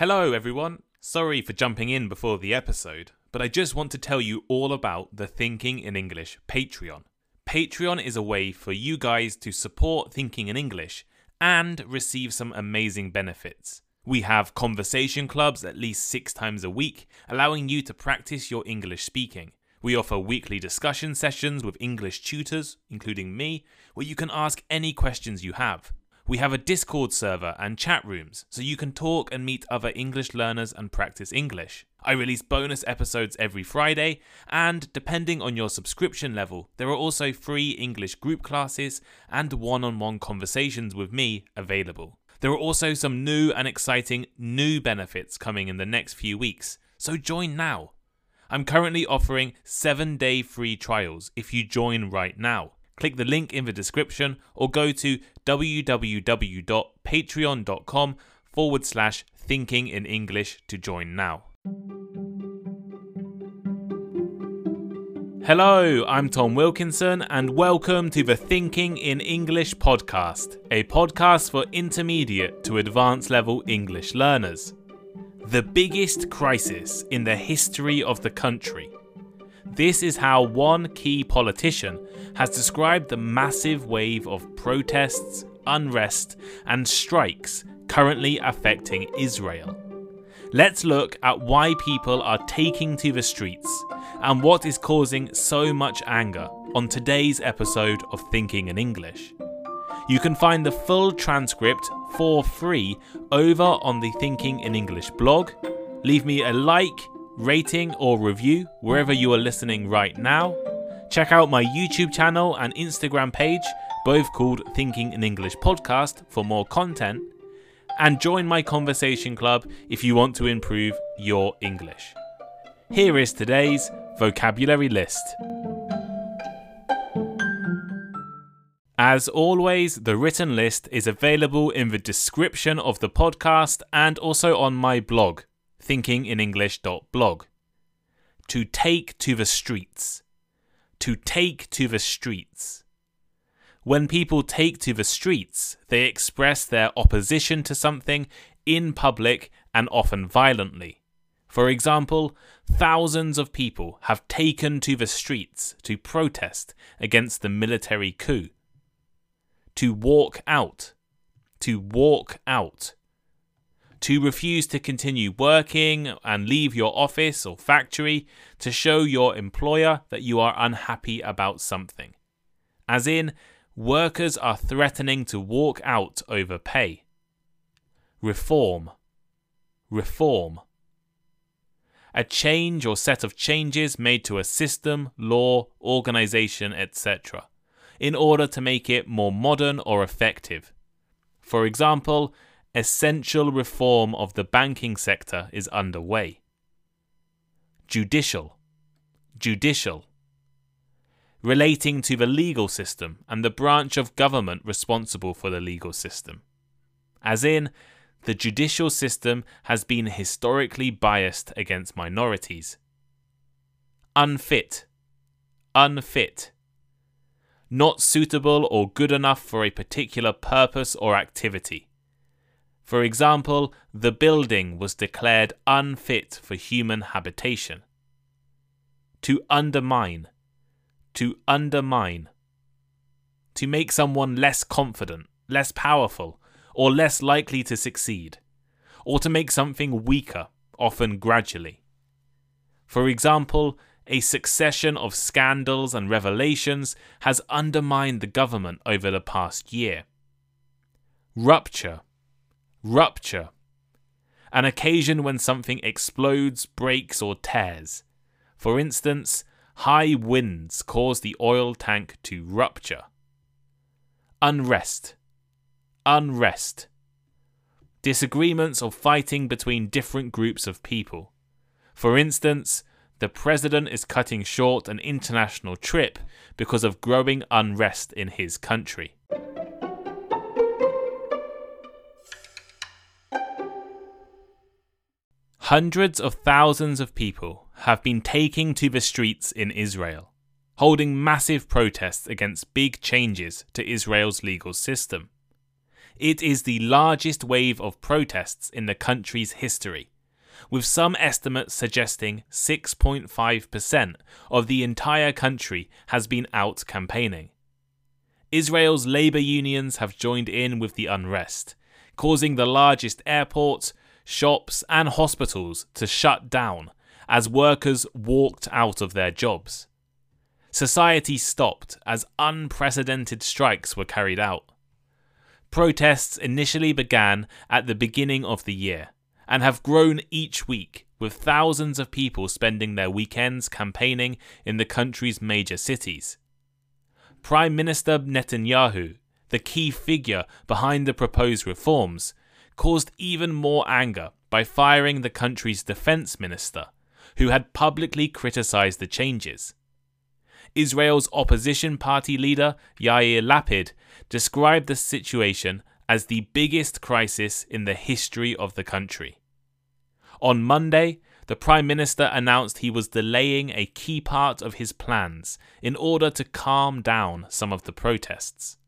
Hello, everyone. Sorry for jumping in before the episode, but I just want to tell you all about the Thinking in English Patreon. Patreon is a way for you guys to support Thinking in English and receive some amazing benefits. We have conversation clubs at least six times a week, allowing you to practice your English speaking. We offer weekly discussion sessions with English tutors, including me, where you can ask any questions you have. We have a Discord server and chat rooms, so you can talk and meet other English learners and practice English. I release bonus episodes every Friday, and depending on your subscription level, there are also free English group classes and one on one conversations with me available. There are also some new and exciting new benefits coming in the next few weeks, so join now. I'm currently offering 7 day free trials if you join right now. Click the link in the description or go to www.patreon.com forward slash thinking in English to join now. Hello, I'm Tom Wilkinson, and welcome to the Thinking in English podcast, a podcast for intermediate to advanced level English learners. The biggest crisis in the history of the country. This is how one key politician has described the massive wave of protests, unrest, and strikes currently affecting Israel. Let's look at why people are taking to the streets and what is causing so much anger on today's episode of Thinking in English. You can find the full transcript for free over on the Thinking in English blog. Leave me a like, rating, or review wherever you are listening right now. Check out my YouTube channel and Instagram page, both called Thinking in English Podcast, for more content. And join my conversation club if you want to improve your English. Here is today's vocabulary list. As always, the written list is available in the description of the podcast and also on my blog, thinkinginenglish.blog. To take to the streets. To take to the streets. When people take to the streets, they express their opposition to something in public and often violently. For example, thousands of people have taken to the streets to protest against the military coup. To walk out. To walk out. To refuse to continue working and leave your office or factory to show your employer that you are unhappy about something. As in, workers are threatening to walk out over pay. Reform. Reform a change or set of changes made to a system, law, organization, etc., in order to make it more modern or effective. For example, essential reform of the banking sector is underway. Judicial. Judicial. Relating to the legal system and the branch of government responsible for the legal system. As in, the judicial system has been historically biased against minorities. Unfit. Unfit. Not suitable or good enough for a particular purpose or activity. For example, the building was declared unfit for human habitation. To undermine. To undermine. To make someone less confident, less powerful, or less likely to succeed, or to make something weaker, often gradually. For example, a succession of scandals and revelations has undermined the government over the past year. Rupture. Rupture. An occasion when something explodes, breaks, or tears. For instance, high winds cause the oil tank to rupture. Unrest unrest, disagreements or fighting between different groups of people. For instance, the president is cutting short an international trip because of growing unrest in his country. Hundreds of thousands of people have been taking to the streets in Israel, holding massive protests against big changes to Israel's legal system. It is the largest wave of protests in the country's history, with some estimates suggesting 6.5% of the entire country has been out campaigning. Israel's labour unions have joined in with the unrest, causing the largest airports, shops, and hospitals to shut down as workers walked out of their jobs. Society stopped as unprecedented strikes were carried out. Protests initially began at the beginning of the year and have grown each week, with thousands of people spending their weekends campaigning in the country's major cities. Prime Minister Netanyahu, the key figure behind the proposed reforms, caused even more anger by firing the country's defense minister, who had publicly criticized the changes. Israel's opposition party leader, Yair Lapid, described the situation as the biggest crisis in the history of the country. On Monday, the Prime Minister announced he was delaying a key part of his plans in order to calm down some of the protests.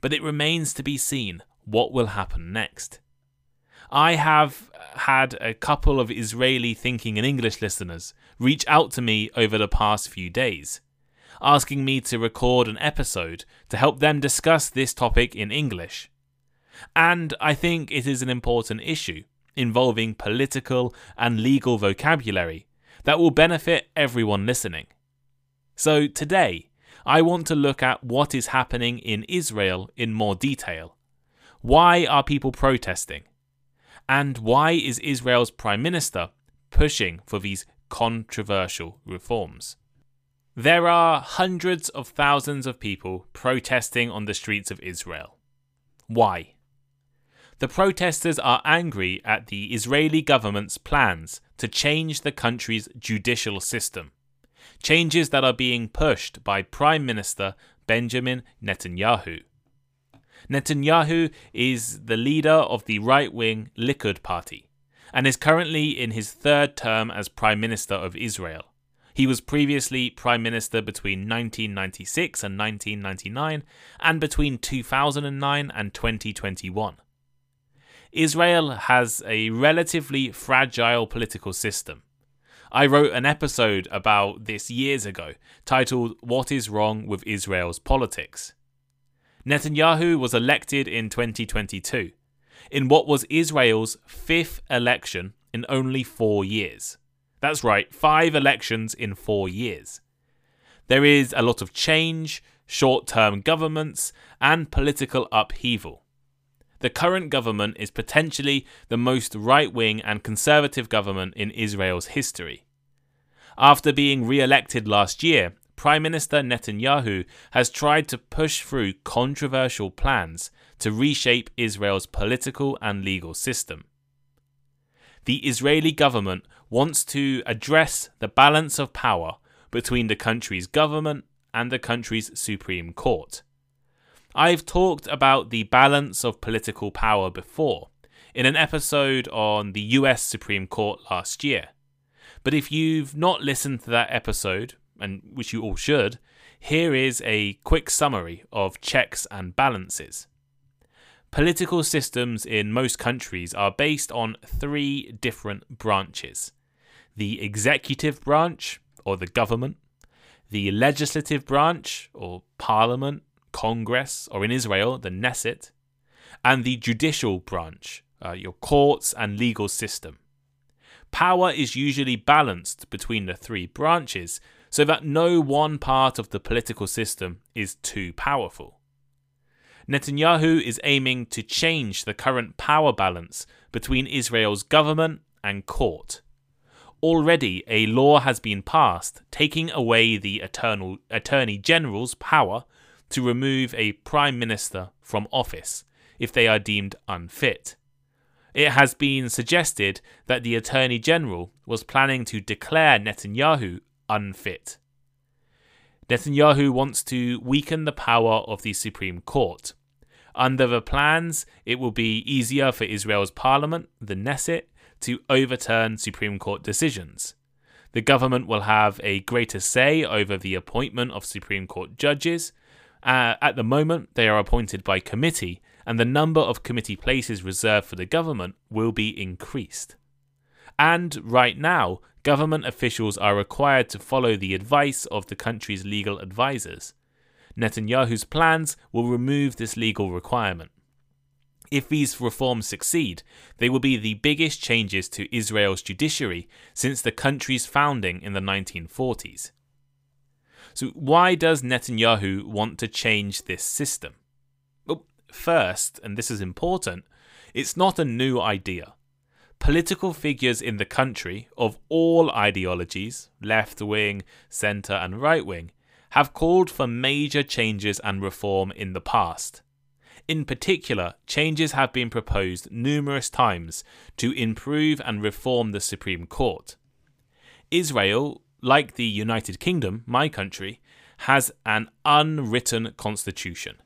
But it remains to be seen what will happen next. I have had a couple of Israeli thinking and English listeners reach out to me over the past few days asking me to record an episode to help them discuss this topic in English. And I think it is an important issue involving political and legal vocabulary that will benefit everyone listening. So today, I want to look at what is happening in Israel in more detail. Why are people protesting? And why is Israel's Prime Minister pushing for these controversial reforms? There are hundreds of thousands of people protesting on the streets of Israel. Why? The protesters are angry at the Israeli government's plans to change the country's judicial system, changes that are being pushed by Prime Minister Benjamin Netanyahu. Netanyahu is the leader of the right wing Likud party and is currently in his third term as Prime Minister of Israel. He was previously Prime Minister between 1996 and 1999 and between 2009 and 2021. Israel has a relatively fragile political system. I wrote an episode about this years ago titled What is Wrong with Israel's Politics. Netanyahu was elected in 2022, in what was Israel's fifth election in only four years. That's right, five elections in four years. There is a lot of change, short term governments, and political upheaval. The current government is potentially the most right wing and conservative government in Israel's history. After being re elected last year, Prime Minister Netanyahu has tried to push through controversial plans to reshape Israel's political and legal system. The Israeli government wants to address the balance of power between the country's government and the country's Supreme Court. I've talked about the balance of political power before in an episode on the US Supreme Court last year. But if you've not listened to that episode, and which you all should, here is a quick summary of checks and balances. Political systems in most countries are based on three different branches the executive branch, or the government, the legislative branch, or parliament, Congress, or in Israel, the Knesset, and the judicial branch, uh, your courts and legal system. Power is usually balanced between the three branches so that no one part of the political system is too powerful. Netanyahu is aiming to change the current power balance between Israel's government and court already a law has been passed taking away the eternal Attorney General's power to remove a Prime Minister from office if they are deemed unfit. It has been suggested that the Attorney General was planning to declare Netanyahu unfit. Netanyahu wants to weaken the power of the Supreme Court. Under the plans, it will be easier for Israel's parliament, the Knesset, to overturn Supreme Court decisions. The government will have a greater say over the appointment of Supreme Court judges. Uh, at the moment, they are appointed by committee and the number of committee places reserved for the government will be increased. And right now, government officials are required to follow the advice of the country's legal advisers. Netanyahu's plans will remove this legal requirement. If these reforms succeed, they will be the biggest changes to Israel's judiciary since the country's founding in the 1940s. So, why does Netanyahu want to change this system? Well, first, and this is important, it's not a new idea. Political figures in the country of all ideologies, left wing, centre, and right wing, have called for major changes and reform in the past. In particular, changes have been proposed numerous times to improve and reform the Supreme Court. Israel, like the United Kingdom, my country, has an unwritten constitution.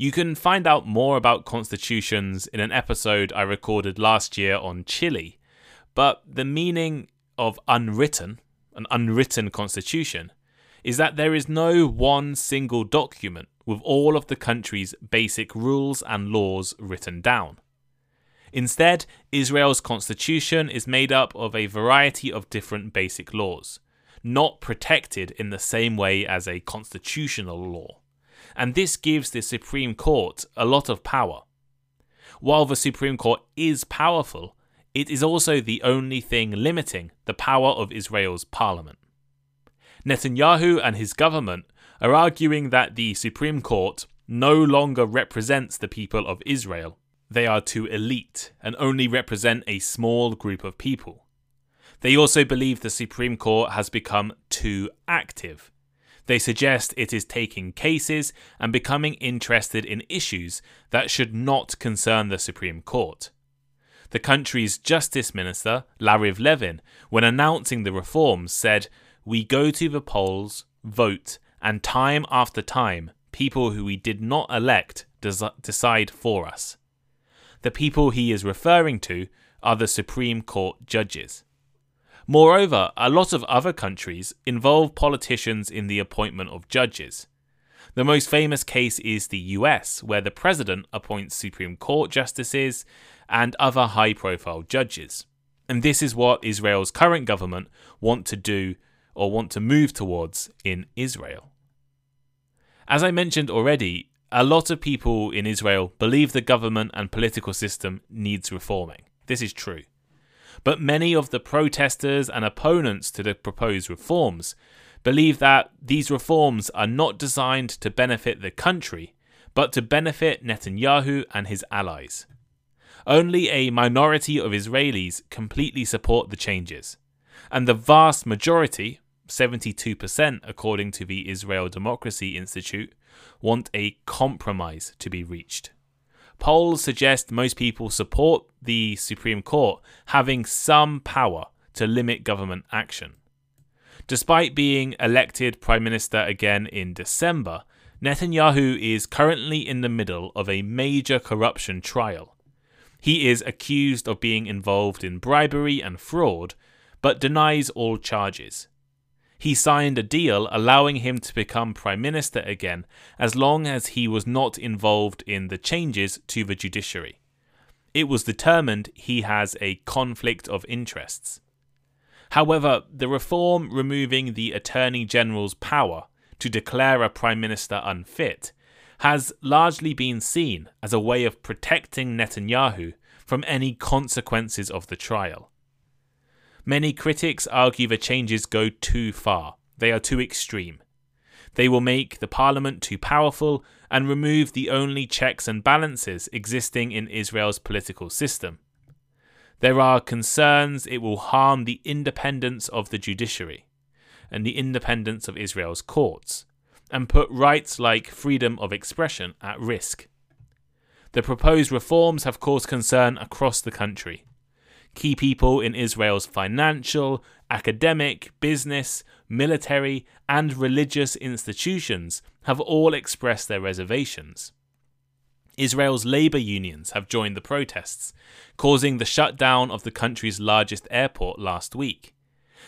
You can find out more about constitutions in an episode I recorded last year on Chile, but the meaning of unwritten, an unwritten constitution, is that there is no one single document with all of the country's basic rules and laws written down. Instead, Israel's constitution is made up of a variety of different basic laws, not protected in the same way as a constitutional law. And this gives the Supreme Court a lot of power. While the Supreme Court is powerful, it is also the only thing limiting the power of Israel's parliament. Netanyahu and his government are arguing that the Supreme Court no longer represents the people of Israel. They are too elite and only represent a small group of people. They also believe the Supreme Court has become too active. They suggest it is taking cases and becoming interested in issues that should not concern the Supreme Court. The country's Justice Minister, Yariv Levin, when announcing the reforms, said, We go to the polls, vote, and time after time, people who we did not elect des- decide for us. The people he is referring to are the Supreme Court judges. Moreover, a lot of other countries involve politicians in the appointment of judges. The most famous case is the US, where the president appoints Supreme Court justices and other high profile judges. And this is what Israel's current government want to do or want to move towards in Israel. As I mentioned already, a lot of people in Israel believe the government and political system needs reforming. This is true. But many of the protesters and opponents to the proposed reforms believe that these reforms are not designed to benefit the country, but to benefit Netanyahu and his allies. Only a minority of Israelis completely support the changes, and the vast majority, 72%, according to the Israel Democracy Institute, want a compromise to be reached. Polls suggest most people support the Supreme Court having some power to limit government action. Despite being elected Prime Minister again in December, Netanyahu is currently in the middle of a major corruption trial. He is accused of being involved in bribery and fraud, but denies all charges he signed a deal allowing him to become Prime Minister again as long as he was not involved in the changes to the judiciary. It was determined he has a conflict of interests. However, the reform removing the Attorney General's power to declare a Prime Minister unfit has largely been seen as a way of protecting Netanyahu from any consequences of the trial. Many critics argue the changes go too far, they are too extreme. They will make the parliament too powerful and remove the only checks and balances existing in Israel's political system. There are concerns it will harm the independence of the judiciary and the independence of Israel's courts, and put rights like freedom of expression at risk. The proposed reforms have caused concern across the country. Key people in Israel's financial, academic, business, military, and religious institutions have all expressed their reservations. Israel's labor unions have joined the protests, causing the shutdown of the country's largest airport last week.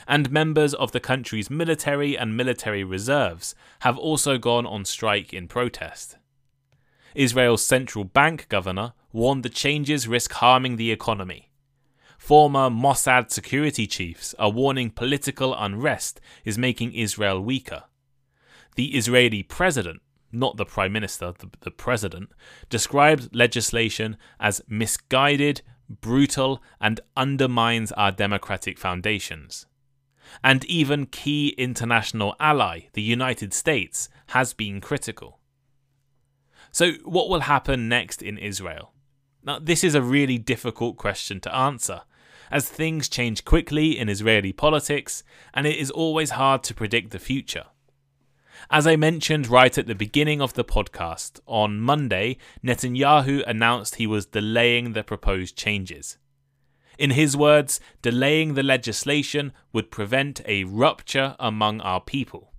And members of the country's military and military reserves have also gone on strike in protest. Israel's central bank governor warned the changes risk harming the economy. Former Mossad security chiefs are warning political unrest is making Israel weaker. The Israeli president, not the prime minister, the, the president, described legislation as misguided, brutal, and undermines our democratic foundations. And even key international ally, the United States, has been critical. So, what will happen next in Israel? Now, this is a really difficult question to answer, as things change quickly in Israeli politics, and it is always hard to predict the future. As I mentioned right at the beginning of the podcast, on Monday, Netanyahu announced he was delaying the proposed changes. In his words, delaying the legislation would prevent a rupture among our people.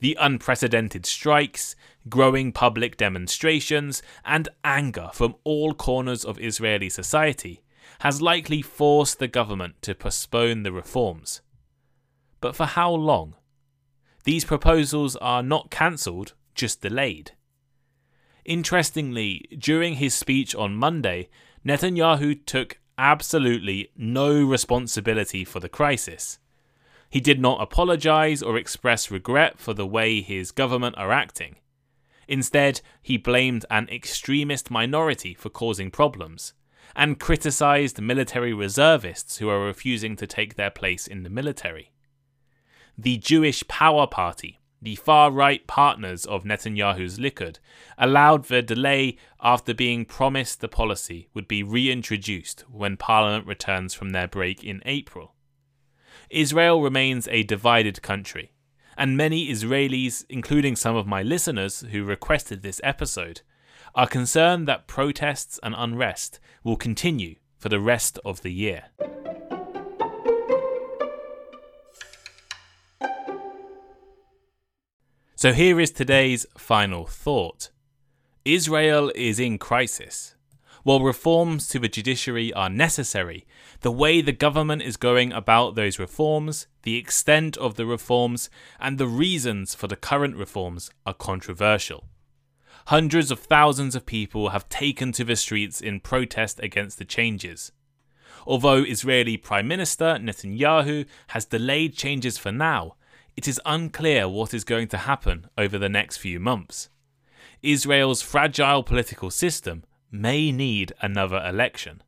The unprecedented strikes, growing public demonstrations, and anger from all corners of Israeli society has likely forced the government to postpone the reforms. But for how long? These proposals are not cancelled, just delayed. Interestingly, during his speech on Monday, Netanyahu took absolutely no responsibility for the crisis. He did not apologise or express regret for the way his government are acting. Instead, he blamed an extremist minority for causing problems, and criticised military reservists who are refusing to take their place in the military the Jewish Power Party, the far right partners of Netanyahu's Likud, allowed the delay after being promised the policy would be reintroduced when Parliament returns from their break in April. Israel remains a divided country, and many Israelis, including some of my listeners who requested this episode, are concerned that protests and unrest will continue for the rest of the year. So here is today's final thought Israel is in crisis. While reforms to the judiciary are necessary, the way the government is going about those reforms, the extent of the reforms, and the reasons for the current reforms are controversial. Hundreds of thousands of people have taken to the streets in protest against the changes. Although Israeli Prime Minister Netanyahu has delayed changes for now, it is unclear what is going to happen over the next few months. Israel's fragile political system may need another election.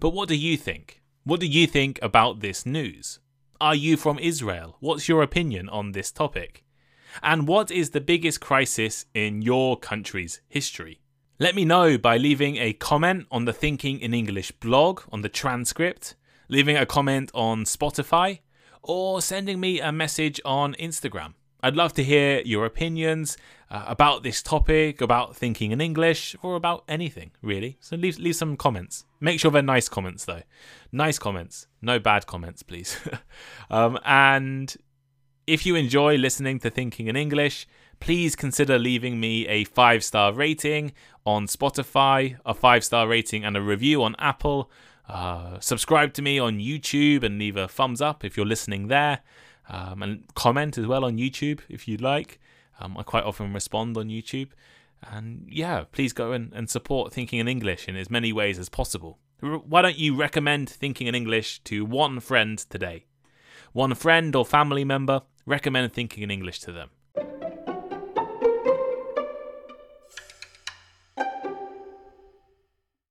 But what do you think? What do you think about this news? Are you from Israel? What's your opinion on this topic? And what is the biggest crisis in your country's history? Let me know by leaving a comment on the Thinking in English blog on the transcript, leaving a comment on Spotify, or sending me a message on Instagram. I'd love to hear your opinions uh, about this topic, about thinking in English, or about anything, really. So leave, leave some comments. Make sure they're nice comments, though. Nice comments. No bad comments, please. um, and if you enjoy listening to Thinking in English, please consider leaving me a five star rating on Spotify, a five star rating, and a review on Apple. Uh, subscribe to me on YouTube and leave a thumbs up if you're listening there. Um, and comment as well on YouTube if you'd like. Um, I quite often respond on YouTube. And yeah, please go and, and support Thinking in English in as many ways as possible. Why don't you recommend Thinking in English to one friend today? One friend or family member, recommend Thinking in English to them.